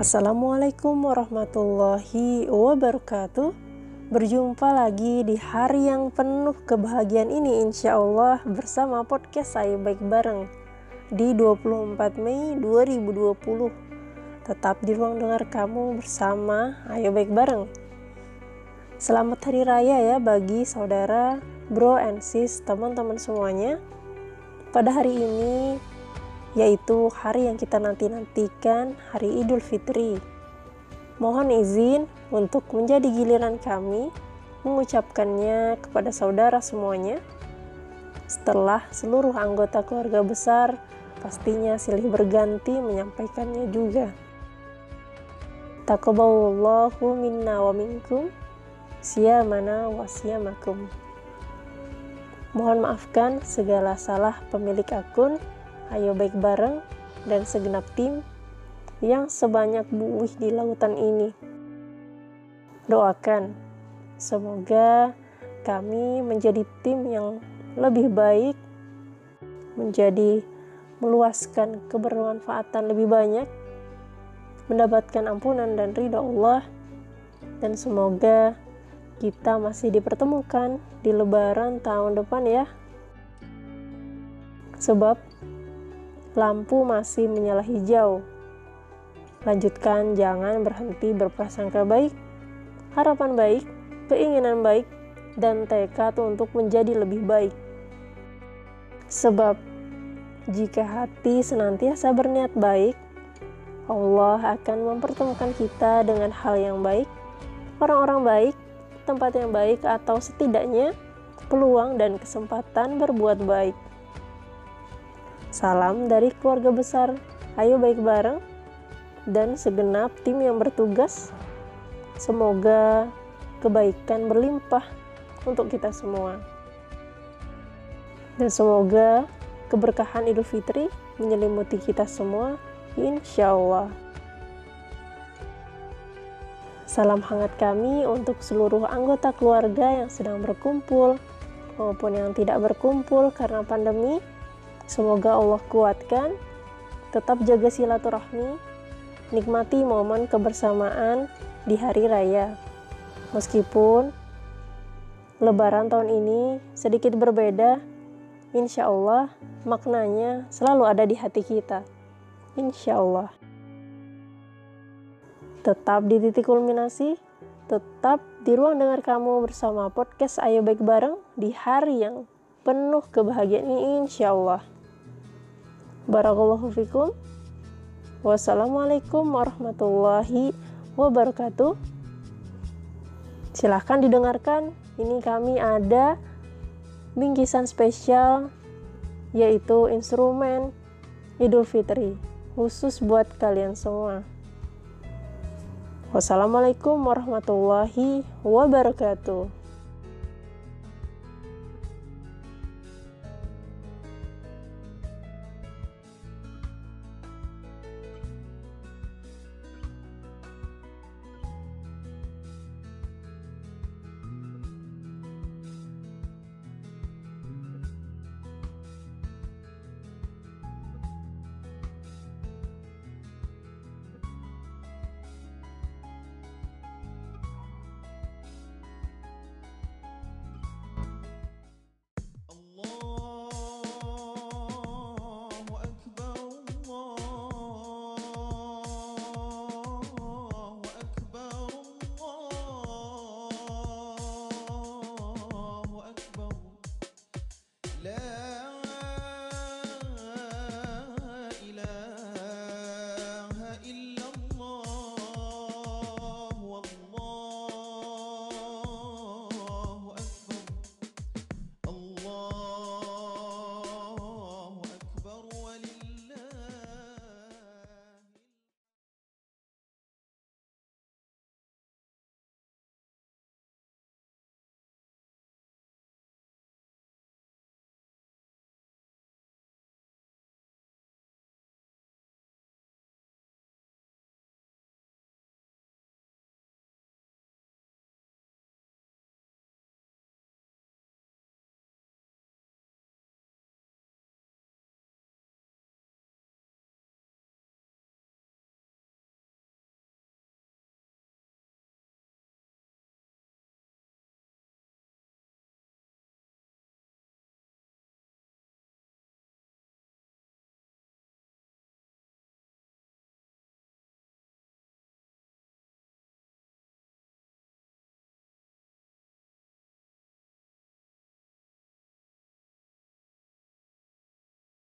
Assalamualaikum warahmatullahi wabarakatuh. Berjumpa lagi di hari yang penuh kebahagiaan ini insya Allah bersama podcast saya baik bareng di 24 Mei 2020 Tetap di ruang dengar kamu bersama Ayo Baik Bareng. Selamat Hari Raya ya bagi saudara, bro and sis, teman-teman semuanya. Pada hari ini yaitu hari yang kita nanti-nantikan, hari Idul Fitri. Mohon izin untuk menjadi giliran kami mengucapkannya kepada saudara semuanya. Setelah seluruh anggota keluarga besar pastinya silih berganti menyampaikannya juga. Taqabbalallahu minna wa minkum siyamana wa siyamakum. Mohon maafkan segala salah pemilik akun Ayo baik bareng dan segenap tim yang sebanyak buih di lautan ini. Doakan semoga kami menjadi tim yang lebih baik, menjadi meluaskan kebermanfaatan lebih banyak, mendapatkan ampunan dan ridha Allah, dan semoga kita masih dipertemukan di lebaran tahun depan ya. Sebab lampu masih menyala hijau. Lanjutkan, jangan berhenti berprasangka baik, harapan baik, keinginan baik, dan tekad untuk menjadi lebih baik. Sebab, jika hati senantiasa berniat baik, Allah akan mempertemukan kita dengan hal yang baik, orang-orang baik, tempat yang baik, atau setidaknya peluang dan kesempatan berbuat baik. Salam dari keluarga besar Ayo Baik Bareng dan segenap tim yang bertugas. Semoga kebaikan berlimpah untuk kita semua. Dan semoga keberkahan Idul Fitri menyelimuti kita semua, insya Allah. Salam hangat kami untuk seluruh anggota keluarga yang sedang berkumpul maupun yang tidak berkumpul karena pandemi Semoga Allah kuatkan, tetap jaga silaturahmi, nikmati momen kebersamaan di hari raya. Meskipun lebaran tahun ini sedikit berbeda, insya Allah maknanya selalu ada di hati kita. Insya Allah. Tetap di titik kulminasi, tetap di ruang dengar kamu bersama podcast Ayo Baik Bareng di hari yang penuh kebahagiaan ini insya Allah. Barakallahu fikum. Wassalamualaikum warahmatullahi wabarakatuh. Silahkan didengarkan. Ini kami ada bingkisan spesial yaitu instrumen Idul Fitri khusus buat kalian semua. Wassalamualaikum warahmatullahi wabarakatuh.